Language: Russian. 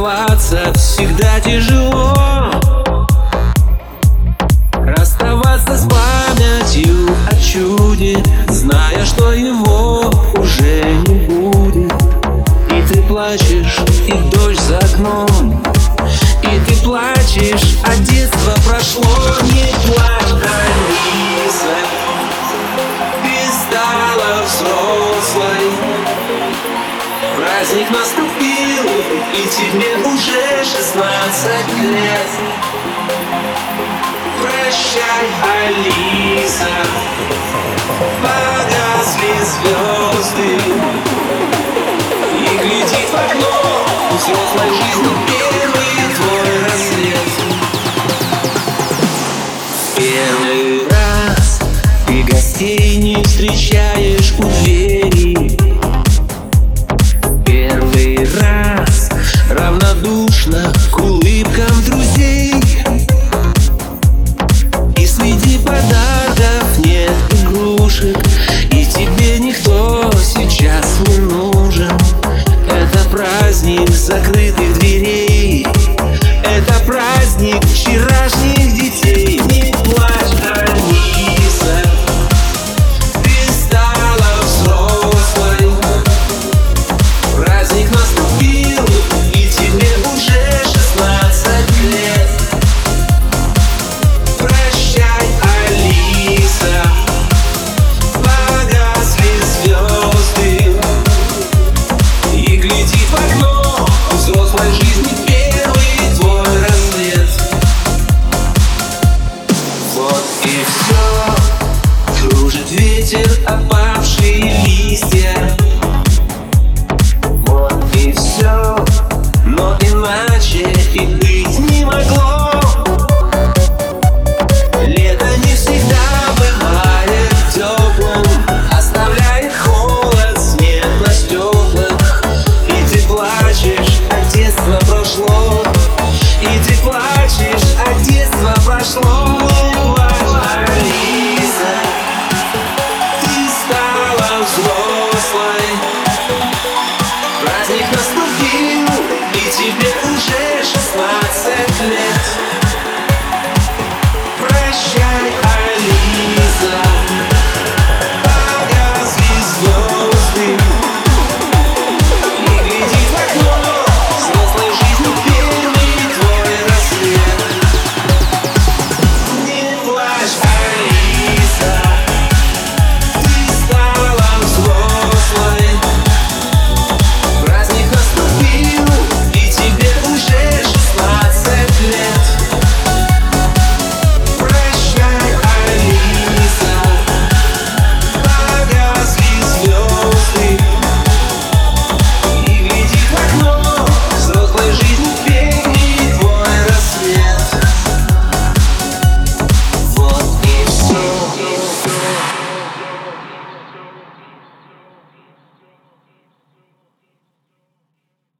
расставаться всегда тяжело. Расставаться с памятью о чуде Зная, что его уже не будет. И ты плачешь, и дождь за окном. И ты плачешь, а детство прошло. Не плачь, Алиса Ты стала взрослой. Праздник наступил и тебе уже шестнадцать лет. Прощай, Алиса Погасли звезды. И гляди в окно Взрослой жизни праздник вчерашний in